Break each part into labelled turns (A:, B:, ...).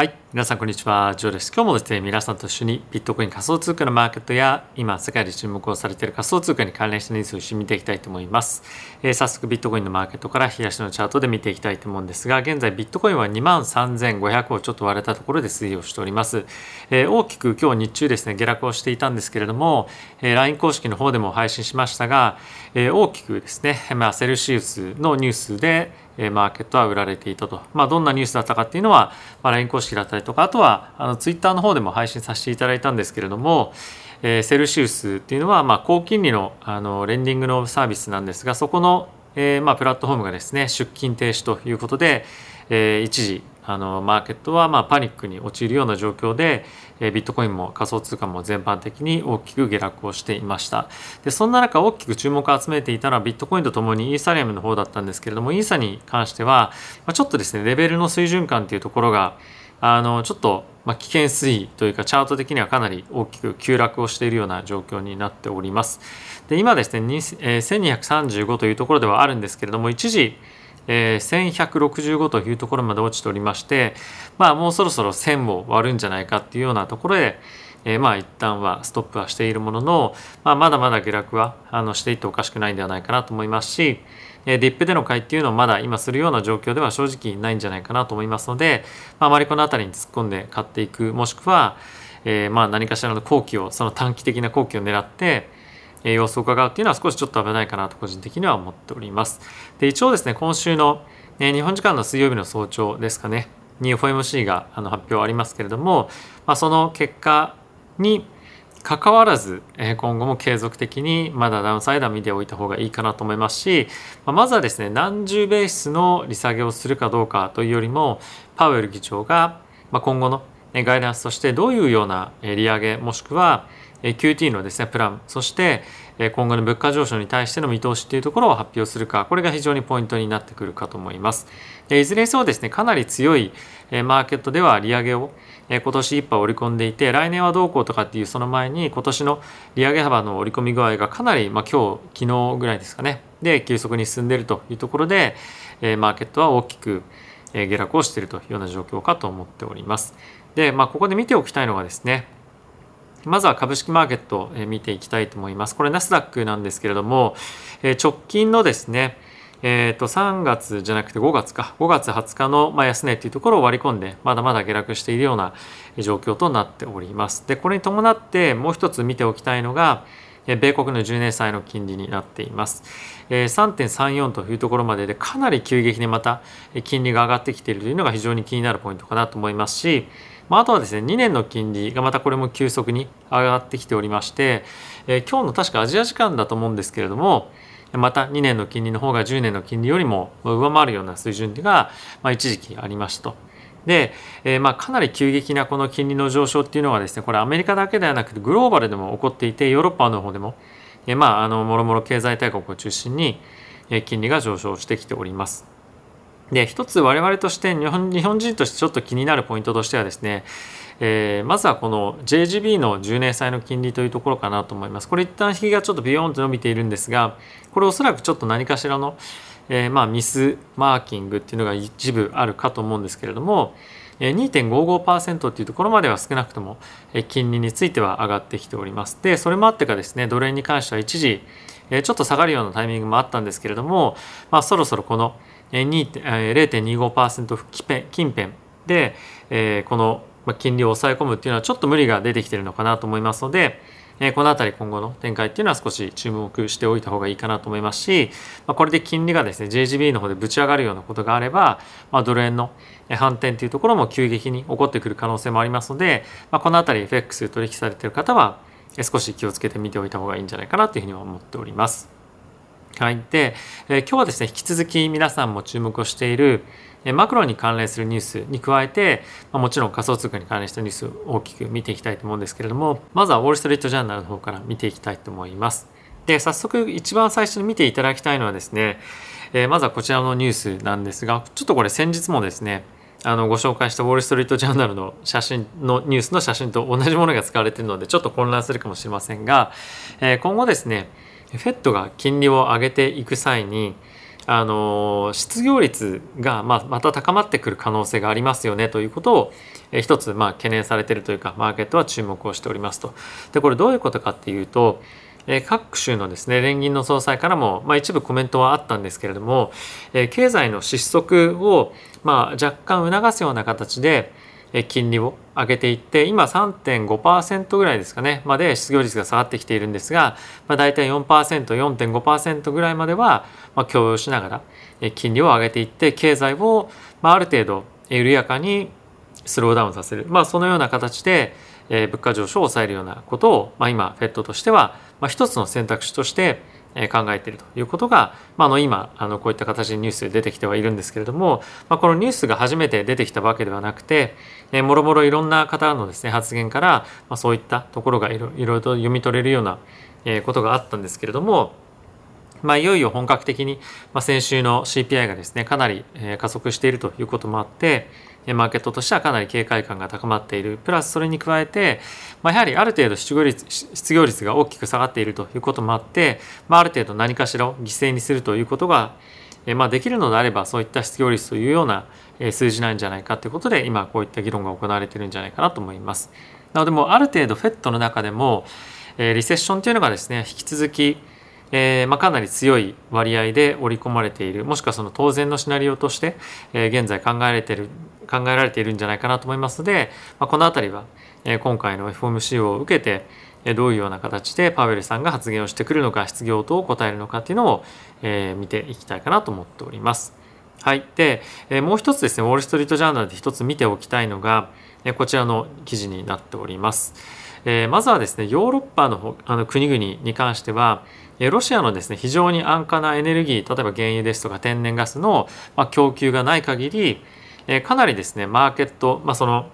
A: はい。皆さん、こんにちは。ジョーです。今日もですね、皆さんと一緒にビットコイン仮想通貨のマーケットや、今、世界で注目をされている仮想通貨に関連したニュースを一緒に見ていきたいと思います。えー、早速、ビットコインのマーケットから冷やしのチャートで見ていきたいと思うんですが、現在、ビットコインは23,500をちょっと割れたところで推移をしております。えー、大きく今日日中ですね、下落をしていたんですけれども、えー、LINE 公式の方でも配信しましたが、えー、大きくですね、まあ、セルシウスのニュースで、マーケットは売られていたと、まあ、どんなニュースだったかっていうのは、まあ、LINE 公式だったりとかあとはあの Twitter の方でも配信させていただいたんですけれども、えー、セルシウスっていうのは、まあ、高金利のあのレンディングのサービスなんですがそこの、えーまあ、プラットフォームがですね出勤停止ということで、えー、一時あのマーケットはまあパニックに陥るような状況で、えー、ビットコインも仮想通貨も全般的に大きく下落をしていました。でそんな中大きく注目を集めていたのはビットコインとともにイーサリアムの方だったんですけれどもイーサに関しては、ま、ちょっとですねレベルの水準感というところがあのちょっとまあ危険水位というかチャート的にはかなり大きく急落をしているような状況になっております。で今ですね、えー、1235というところではあるんですけれども一時えー、1165というところまで落ちておりまして、まあ、もうそろそろ1000を割るんじゃないかっていうようなところで、えー、まあ一旦はストップはしているものの、まあ、まだまだ下落はあのしていっておかしくないんではないかなと思いますし、え、ディップでの買いっていうのをまだ今するような状況では正直ないんじゃないかなと思いますので、まあ、まりこの辺りに突っ込んで買っていくもしくは、えー、まあ何かしらの後期をその短期的な後期を狙ってえ様子を伺うっていうのは少しちょっと危ないかなと個人的には思っております。で一応ですね今週の、え日本時間の水曜日の早朝ですかねに FOMC があの発表ありますけれども、まあ、その結果にかかわらず今後も継続的にまだダウンサイダー見ておいた方がいいかなと思いますしまずはですね何十ベースの利下げをするかどうかというよりもパウエル議長が今後のガイダンスとしてどういうような利上げもしくは QT のですねプラン。そして今後の物価上昇に対しての見通しというところを発表するかこれが非常にポイントになってくるかと思います。いずれにせよですねかなり強いマーケットでは利上げを今年いっぱい織り込んでいて来年はどうこうとかっていうその前に今年の利上げ幅の織り込み具合がかなり、まあ、今日昨日ぐらいですかね。で急速に進んでいるというところでマーケットは大きく下落をしているというような状況かと思っております。で、まあ、ここで見ておきたいのがですねまずは株式マーケットを見ていきたいと思います。これナスダックなんですけれども、直近のですね、えー、と3月じゃなくて5月か5月20日の安値というところを割り込んでまだまだ下落しているような状況となっております。でこれに伴ってもう一つ見ておきたいのが米国の10年債の金利になっています。3.34というところまででかなり急激にまた金利が上がってきているというのが非常に気になるポイントかなと思いますしまあ、あとはですね2年の金利がまたこれも急速に上がってきておりまして、えー、今日の確かアジア時間だと思うんですけれどもまた2年の金利の方が10年の金利よりも上回るような水準が、まあ、一時期ありましたと。で、えー、まあかなり急激なこの金利の上昇っていうのはですねこれアメリカだけではなくてグローバルでも起こっていてヨーロッパの方でも、えー、まああのもろもろ経済大国を中心に金利が上昇してきております。で一つ我々として日本日本人としてちょっと気になるポイントとしてはですね、えー、まずはこの JGB の10年債の金利というところかなと思います。これ一旦引きがちょっとビヨーンと伸びているんですがこれおそらくちょっと何かしらの、えー、まあミスマーキングっていうのが一部あるかと思うんですけれども2.55%っていうところまでは少なくとも金利については上がってきております。でそれもあってかですねドル円に関しては一時ちょっと下がるようなタイミングもあったんですけれども、まあ、そろそろこの0.25%近辺で、えこの金利を抑え込むっていうのはちょっと無理が出てきてるのかなと思いますので、えこの辺り今後の展開っていうのは少し注目しておいた方がいいかなと思いますし、まこれで金利がですね JGB の方でぶち上がるようなことがあれば、まドル円の反転というところも急激に起こってくる可能性もありますので、まこの辺り FX 取引されてる方は少し気をつけて見ておいた方がいいんじゃないかなというふうには思っております。はい。で、えー、今日はですね、引き続き皆さんも注目をしている、えマクロに関連するニュースに加えて、まあ、もちろん仮想通貨に関連したニュースを大きく見ていきたいと思うんですけれども、まずはウォール・ストリート・ジャーナルの方から見ていきたいと思います。で、早速一番最初に見ていただきたいのはですね、えー、まずはこちらのニュースなんですが、ちょっとこれ先日もですね、あのご紹介したウォール・ストリート・ジャーナルの写真のニュースの写真と同じものが使われているのでちょっと混乱するかもしれませんが、えー、今後ですね FED が金利を上げていく際にあの失業率が、ま、また高まってくる可能性がありますよねということを、一つ、ま、懸念されているというかマーケットは注目をしておりますと。でこれどういうことかっていうと各州のですね連銀の総裁からも、まあ、一部コメントはあったんですけれども、経済の失速を、まあ、若干促すような形で金利を上げていって今3.5%ぐらいですかね。まで失業率が下がってきているんですが、まあ、大体 4%4.5% ぐらいまでは、まあ、許容しながら金利を上げていって経済を、まあ、ある程度緩やかにスローダウンさせる、まあ、そのような形で物価上昇を抑えるようなことを、まあ、今 FED としては、まあ、一つの選択肢として考えているということが、まあ、の今あのこういった形でニュースで出てきてはいるんですけれども、まあ、このニュースが初めて出てきたわけではなくて、えもろもろいろんな方のですね発言から、まあ、そういったところがいろいろと読み取れるような、えことがあったんですけれども、まあ、いよいよ本格的に、まあ、先週の CPI がですねかなり、え加速しているということもあってマーケットとしてはかなり警戒感が高まっているプラスそれに加えて、まあ、やはりある程度失業率失業率が大きく下がっているということもあって、まあ、ある程度何かしらを犠牲にするということが、えまあ、できるのであればそういった失業率というような数字なんじゃないかということで今こういった議論が行われているんじゃないかなと思います。なのでもある程度 FED の中でもリセッションというのがですね引き続きえー、まあ、かなり強い割合で織り込まれているもしくはその当然のシナリオとして、えー、現在考えられている考えられているんじゃないかなと思いますので、まあ、この辺りは、えー、今回の FOMC を受けてどういうような形でパウエルさんが発言をしてくるのか失業等を答えるのかっていうのを、え見ていきたいかなと思っております。はい、で、えもう一つですねウォール・ストリート・ジャーナルで一つ見ておきたいのが、えこちらの記事になっております。えまずはですねヨーロッパのあの国々に関してはロシアのですね非常に安価なエネルギー例えば原油ですとか天然ガスの、供給がない限りかなりですねマーケット、まあ、その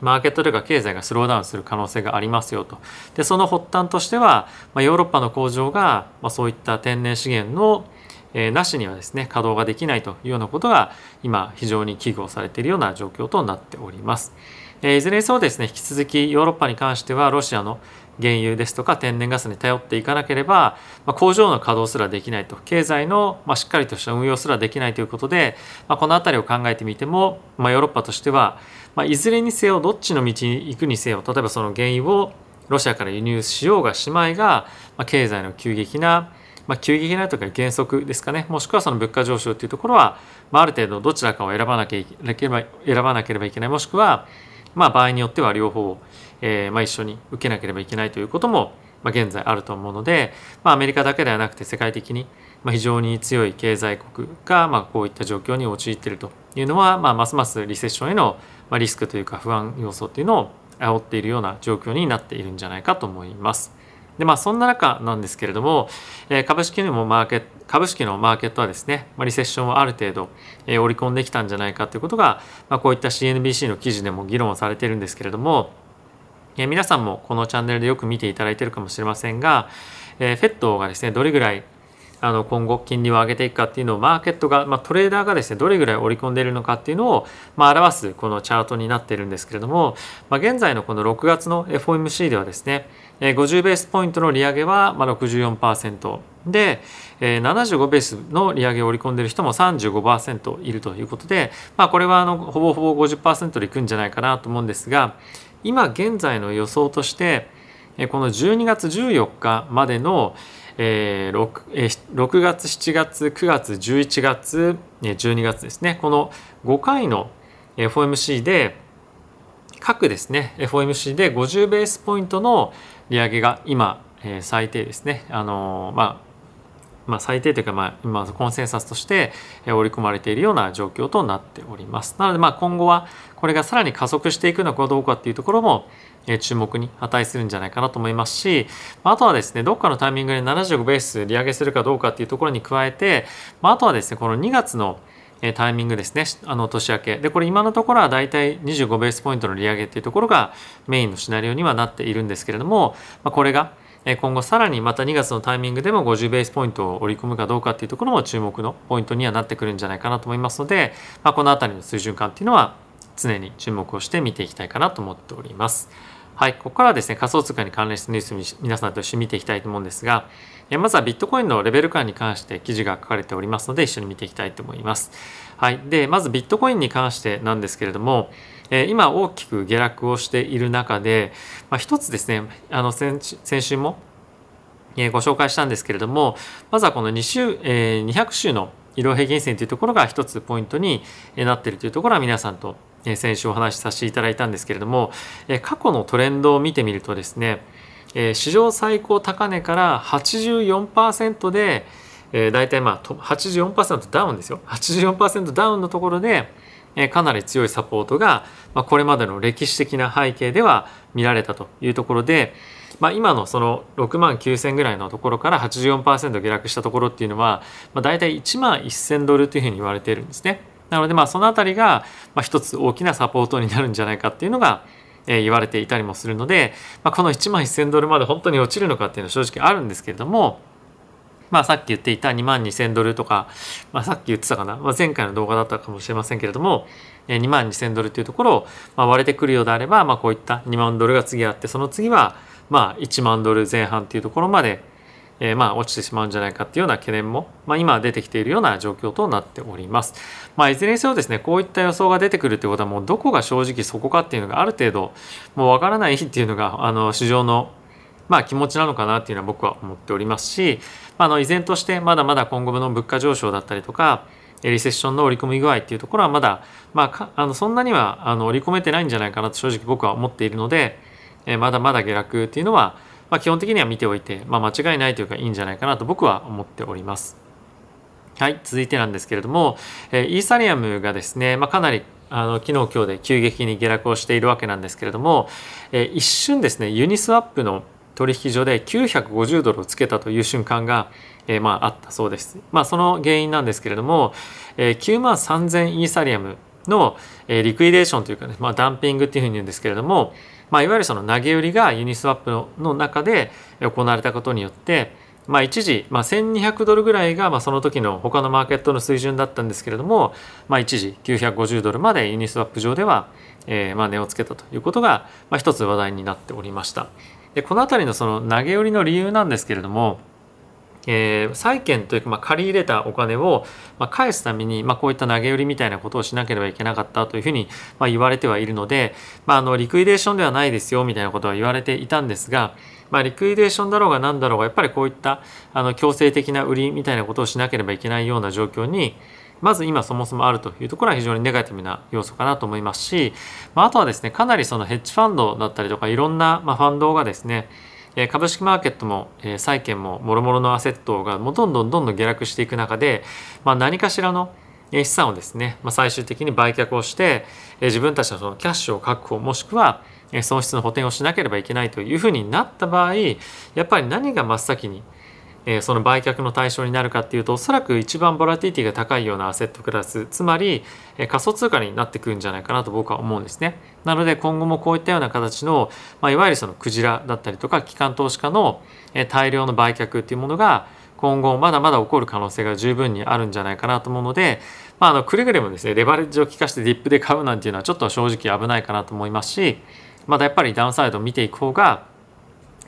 A: マーケットというか経済がスローダウンする可能性がありますよとでその発端としては、ま、ヨーロッパの工場が、ま、そういった天然資源のえ、なしにはですね稼働ができないというようなことが今非常に危惧をされているような状況となっております。え、いずれにせよですね引き続きヨーロッパに関してはロシアの原油ですとか天然ガスに頼っていかなければ、まあ、工場の稼働すらできないと。経済の、まあ、しっかりとした運用すらできないということで、まあ、この辺りを考えてみても、まあ、ヨーロッパとしては、まあ、いずれにせよどっちの道に行くにせよ例えばその原油をロシアから輸入しようがしまいが、まあ、経済の急激なまあ、急激なというか原則ですかね。もしくはその物価上昇というところは、まあ、ある程度どちらかを選ばなければ選ばなければいけない。もしくは、まあ、場合によっては両方えー、まあ、一緒に受けなければいけないということも、まあ、現在あると思うので、まあ、アメリカだけではなくて世界的に、まあ、非常に強い経済国が、まあ、こういった状況に陥っているというのは、まあ、ますますリセッションへのまリスクというか不安要素っていうのを煽っているような状況になっているんじゃないかと思います。でまあそんな中なんですけれども、えー、株式のマーケット株式のマーケットはですね、まあ、リセッションをある程度、えー、織り込んできたんじゃないかということが、まあ、こういった CNBC の記事でも議論されているんですけれどもえ皆さんもこのチャンネルでよく見ていただいているかもしれませんが、えー、フェットがですねどれぐらいあの今後金利を上げていくかっていうのをマーケットが、まあ、トレーダーがですねどれぐらい織り込んでいるのかっていうのを、まあ、表すこのチャートになっているんですけれども、まあ、現在のこの6月の FOMC ではですね50ベースポイントの利上げは64%で75ベースの利上げを織り込んでいる人も35%いるということで、まあ、これはあのほぼほぼ50%でいくんじゃないかなと思うんですが今現在の予想としてこの12月14日までの 6, 6月7月9月11月12月ですね。この5回の FOMC で各ですね FOMC で50ベースポイントの利上げが今最低ですね。あのまあまあ、最低というか、まあ、今コンセンサスとして織り込まれているような状況となっております。なのでまあ今後はこれがさらに加速していくのかどうかっていうところも注目に値するんじゃないかなと思いますしあとはですねどっかのタイミングで75ベース利上げするかどうかっていうところに加えてあとはですねこの2月のタイミングですねあの年明けでこれ今のところはだいたい25ベースポイントの利上げっていうところがメインのシナリオにはなっているんですけれども、これが今後さらにまた2月のタイミングでも50ベースポイントを織り込むかどうかっていうところも注目のポイントにはなってくるんじゃないかなと思いますので、まあ、この辺りの水準感っていうのは常に注目をして見ていきたいかなと思っております。はい、ここからはですね、仮想通貨に関連したニュースを皆さんと一緒に見ていきたいと思うんですが、まずはビットコインのレベル感に関して記事が書かれておりますので、一緒に見ていきたいと思います。はい、で、まずビットコインに関してなんですけれども、え今大きく下落をしている中で、まあ、一つですね、あの先週もご紹介したんですけれども、まずはこの2週、えー、200週の移動平均線というところが一つポイントになっているというところは皆さんと先週お話しさせていただいたんですけれども過去のトレンドを見てみるとですね史上最高高値から84%で大体まあ84%ダウンですよ。84%ダウンのところでかなり強いサポートがこれまでの歴史的な背景では見られたというところでまあ、今のその6万9,000ぐらいのところから84%下落したところっていうのは、まあ、大体1万1,000ドルというふうに言われているんですね。なのでまあその辺りが一つ大きなサポートになるんじゃないかっていうのが言われていたりもするので、まあ、この1万1000ドルまで本当に落ちるのかっていうのは正直あるんですけれども、まあ、さっき言っていた2万2000ドルとか、まあ、さっき言ってたかな、まあ、前回の動画だったかもしれませんけれども2万2000ドルっていうところを割れてくるようであれば、まあ、こういった2万ドルが次あってその次はまあ1万ドル前半っていうところまでえー、まあ落ちてしまうんじゃないかっていうような懸念も、まあ、今出てきているような状況となっております。まあ、いずれにせよですねこういった予想が出てくるってことはもうどこが正直そこかっていうのがある程度もうわからないっていうのがあの市場のまあ気持ちなのかなっていうのは僕は思っておりますし、まあ、の依然としてまだまだ今後の物価上昇だったりとかリセッションの織り込み具合っていうところはまだ、まあ、あのそんなにはあの織り込めてないんじゃないかなと正直僕は思っているので、えまだまだ下落っていうのはまあ、基本的には見ておいて、まあ、間違いないというかいいんじゃないかなと僕は思っております。はい、続いてなんですけれども、えー、イーサリアムがですね、まあ、かなりあの昨日今日で急激に下落をしているわけなんですけれども、え、一瞬ですねユニスワップの取引所で950ドルをつけたという瞬間が、えー、まああったそうです。まあその原因なんですけれども、えー、9万3000イーサリアムの、えー、リクイデーションというかね、まあ、ダンピングっていうふうに言うんですけれども、まあ、いわゆるその投げ売りがユニスワップの中で行われたことによって、まあ、一時、まあ、1200ドルぐらいがまあその時の他のマーケットの水準だったんですけれども、まあ、一時950ドルまでユニスワップ上では、えー、まあ値をつけたということが、まあ、一つ話題になっておりました。でこの辺りのその投げ売りの理由なんですけれども、えー、債券というか、まあ、借り入れたお金を、まあ、返すために、まあ、こういった投げ売りみたいなことをしなければいけなかったというふうに、まあ、言われてはいるので、まあ、あのリクイデーションではないですよみたいなことは言われていたんですが、まあ、リクイデーションだろうが何だろうがやっぱりこういったあの強制的な売りみたいなことをしなければいけないような状況にまず今そもそもあるというところは非常にネガティブな要素かなと思いますし、まあ、とはですねかなりそのヘッジファンドだったりとかいろんな、ま、ファンドがですね株式マーケットも債券ももろもろのアセットがもうどんどんどんどん下落していく中で、まあ、何かしらの資産をですね、まあ、最終的に売却をして自分たちのそのキャッシュを確保もしくは損失の補填をしなければいけないというふうになった場合やっぱり何が真っ先にえその売却の対象になるかっていうとおそらく一番ボラティティが高いようなアセットクラスつまり、え仮想通貨になってくるんじゃないかなと僕は思うんですね。なので今後もこういったような形の、まあ、いわゆるそのクジラだったりとか機関投資家の、え大量の売却っていうものが今後まだまだ起こる可能性が十分にあるんじゃないかなと思うので、まあ、あのくれぐれもですねレバレッジを効かしてディップで買うなんていうのはちょっと正直危ないかなと思いますしまだやっぱりダウンサイドを見ていく方が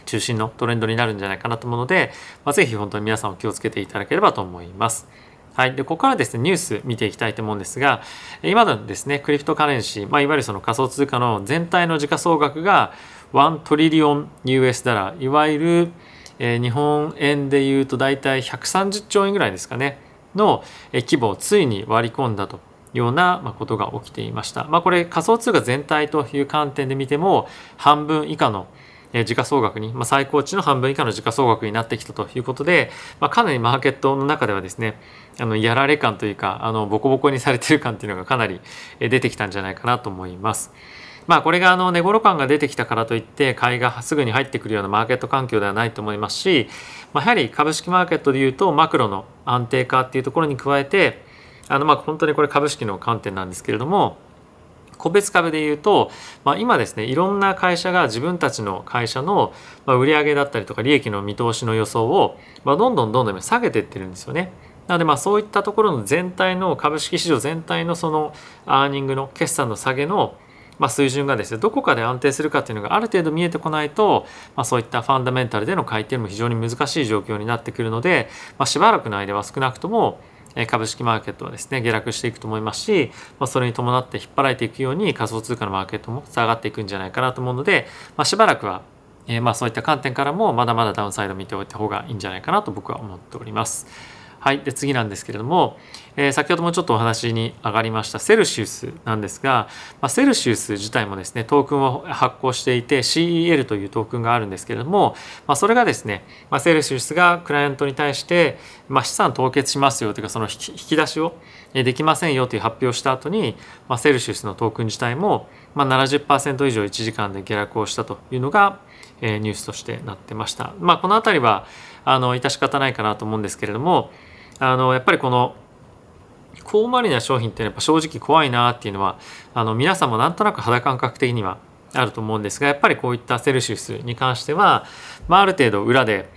A: 中心のトレンドになるんじゃないかなと思うので、まあ、ぜひ本当に皆さんお気をつけていただければと思います。はい。で、ここからですね、ニュース見ていきたいと思うんですが、今のですね、クリプトカレンシー、まあ、いわゆるその仮想通貨の全体の時価総額が1トリリオン US ダラー、いわゆる、えー、日本円でいうと大体130兆円ぐらいですかね、の規模をついに割り込んだとようなことが起きていました。まあ、これ仮想通貨全体という観点で見ても半分以下のえ時価総額に、まあ、最高値の半分以下の時価総額になってきたということで、まあ、かなりマーケットの中ではですねあのやられ感というかあのボコボコにされてる感っていうのがかなり出てきたんじゃないかなと思います。まあこれがあの値頃感が出てきたからといって買いがすぐに入ってくるようなマーケット環境ではないと思いますし、まあ、やはり株式マーケットでいうとマクロの安定化っていうところに加えてあのまあ本当にこれ株式の観点なんですけれども個別株でいうと、まあ、今ですねいろんな会社が自分たちの会社の売上だったりとか利益の見通しの予想を、まあ、どんどんどんどん下げていってるんですよね。なのでまあそういったところの全体の株式市場全体のそのアーニングの決算の下げのまあ、水準がですねどこかで安定するかっていうのがある程度見えてこないと、まあ、そういったファンダメンタルでの回転も非常に難しい状況になってくるので、まあ、しばらくの間は少なくとも株式マーケットはですね下落していくと思いますし、まあ、それに伴って引っ張られていくように仮想通貨のマーケットも下がっていくんじゃないかなと思うので、まあ、しばらくは、えー、まあそういった観点からもまだまだダウンサイド見ておいた方がいいんじゃないかなと僕は思っております。はい、で次なんですけれども、えー、先ほどもちょっとお話に上がりましたセルシウスなんですが、まあ、セルシウス自体もですねトークンを発行していて CEL というトークンがあるんですけれども、まあ、それがですね、まあ、セルシウスがクライアントに対して、まあ、資産凍結しますよというかその引き出しをできませんよという発表した後に、まあ、セルシウスのトークン自体も、まあ、70%以上1時間で下落をしたというのが、えー、ニュースとしてなってました。まあ、この辺りはあの致し方ないかなと思うんですけれどもあのやっぱりこの高マリな商品ってやっぱ正直怖いなっていうのはあの皆さんもなんとなく肌感覚的にはあると思うんですがやっぱりこういったセルシウスに関しては、まあ、ある程度裏で、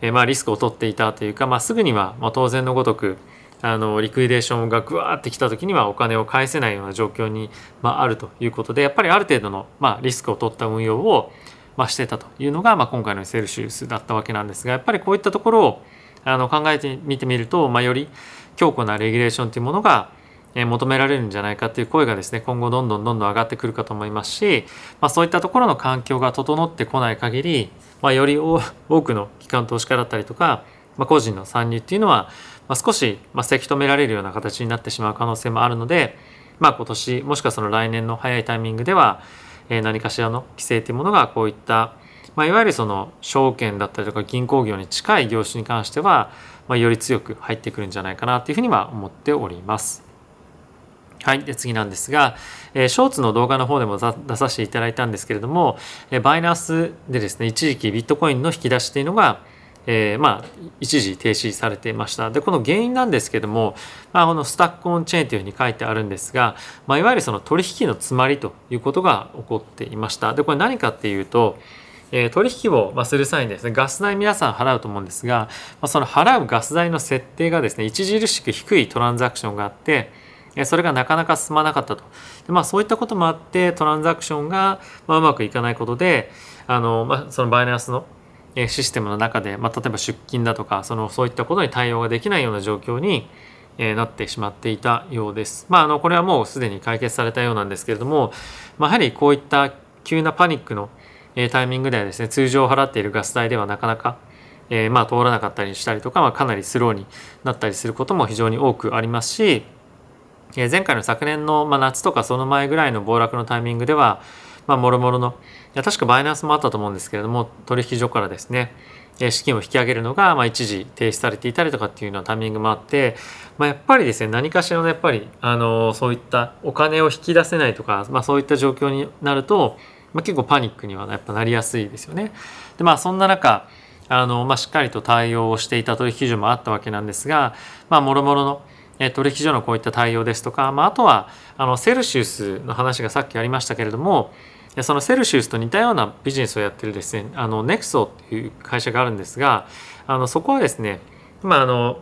A: えまあ、リスクを取っていたというか、まあ、すぐには、ま、当然のごとくあのリクイデーションがぐわーってきた時にはお金を返せないような状況に、まあ、るということでやっぱりある程度の、ま、リスクを取った運用を、ま、してたというのが、まあ、今回のセルシウスだったわけなんですがやっぱりこういったところをあの考えてみてみると、まあ、より強固なレギュレーションというものが求められるんじゃないかという声がですね今後どんどんどんどん上がってくるかと思いますし、まあ、そういったところの環境が整ってこない限り、まあ、より 多くの機関投資家だったりとか、まあ、個人の参入っていうのは、まあ、少し、まあ、せき止められるような形になってしまう可能性もあるので、まあ、今年もしくはその来年の早いタイミングでは、何かしらの規制というものがこういったまあ、いわゆるその証券だったりとか銀行業に近い業種に関しては、まあ、より強く入ってくるんじゃないかなというふうには思っております。はい。で、次なんですが、えー、ショーツの動画の方でも出させていただいたんですけれども、えー、バイナンスでですね、一時期ビットコインの引き出しっていうのが、えー、まあ、一時停止されていました。で、この原因なんですけども、まあ、このスタックオンチェーンというふうに書いてあるんですが、まあ、いわゆるその取引の詰まりということが起こっていました。で、これ何かっていうと、えー、取引をする際にですねガス代皆さん払うと思うんですが、まあ、その払うガス代の設定がですね著しく低いトランザクションがあってそれがなかなか進まなかったとで、まあ、そういったこともあってトランザクションがうまくいかないことであの、まあ、そのバイナンスのシステムの中で、まあ、例えば出金だとかそのそういったことに対応ができないような状況になってしまっていたようです。まあ、あのこれはもうすでに解決されたようなんですけれども、まあ、やはりこういった急なパニックのえタイミングではですね通常払っているガス代ではなかなか、え、まあ通らなかったりしたりとか、まあ、かなりスローになったりすることも非常に多くありますし、え前回の昨年の、ま、夏とかその前ぐらいの暴落のタイミングではもろもろのいや確かバイナンスもあったと思うんですけれども取引所からですね資金を引き上げるのが、ま、一時停止されていたりとかっていうようなタイミングもあって、まあ、やっぱりですね何かしらのやっぱりあのそういったお金を引き出せないとか、まあ、そういった状況になるとまあ、結構パニックにはやっぱなりやすいですよね。でまあそんな中あの、まあ、しっかりと対応をしていた取引所もあったわけなんですがまあもろもろの取引所のこういった対応ですとか、まあ、あとはあのセルシウスの話がさっきありましたけれどもそのセルシウスと似たようなビジネスをやってるですねあのネクソっていう会社があるんですがあのそこはですね、まあ、あの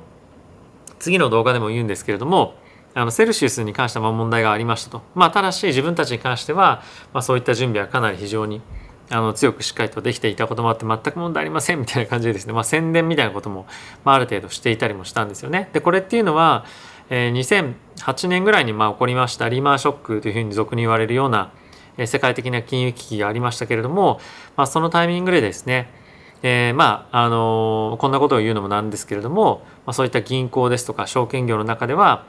A: 次の動画でも言うんですけれどもあのセルシウスに関しては問題がありましたと、まあ、ただし自分たちに関しては、まあ、そういった準備はかなり非常にあの強くしっかりとできていたこともあって全く問題ありませんみたいな感じでですね、まあ、宣伝みたいなことも、まあ、ある程度していたりもしたんですよね。でこれっていうのは、えー、2008年ぐらいにまあ起こりましたリーマンショックというふうに俗に言われるような、えー、世界的な金融危機がありましたけれども、まあ、そのタイミングでですねえー、まああのー、こんなことを言うのもなんですけれども、まあ、そういった銀行ですとか証券業の中では、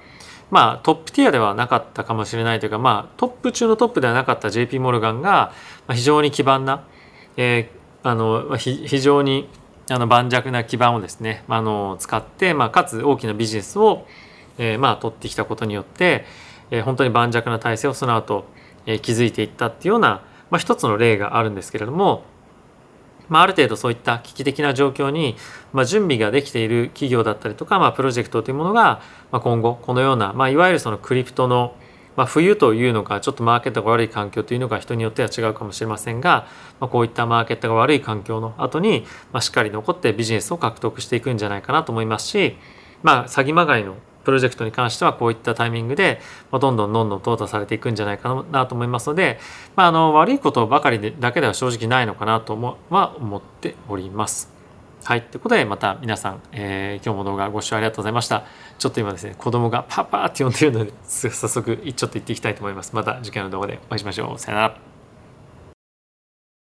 A: まあトップティアではなかったかもしれないというかまあトップ中のトップではなかった JP モルガンが非常に基盤な、えー、あの非常にあの盤石な基盤をですねあの使って、まあ、かつ大きなビジネスを、えー、まあ取ってきたことによって、えー、本当に盤石な体制をその後、えー、築いていったっていうような、まあ、一つの例があるんですけれどもまあ、ある程度そういった危機的な状況に、まあ、準備ができている企業だったりとか、まあ、プロジェクトというものが、まあ、今後このような、まあ、いわゆるそのクリプトの、まあ、冬というのかちょっとマーケットが悪い環境というのが人によっては違うかもしれませんが、まあ、こういったマーケットが悪い環境の後に、まあ、しっかり残ってビジネスを獲得していくんじゃないかなと思いますし、まあ、詐欺まがいのプロジェクトに関してはこういったタイミングで、ま、どんどんどんどん淘汰されていくんじゃないかなと思いますので、まあ、あの悪いことばかりでだけでは正直ないのかなともは思っております。はい。ということで、また皆さん、えー、今日も動画ご視聴ありがとうございました。ちょっと今ですね、子供がパパーって呼んでるので、早速、ちょっと行っていきたいと思います。また次回の動画でお会いしましょう。さよなら。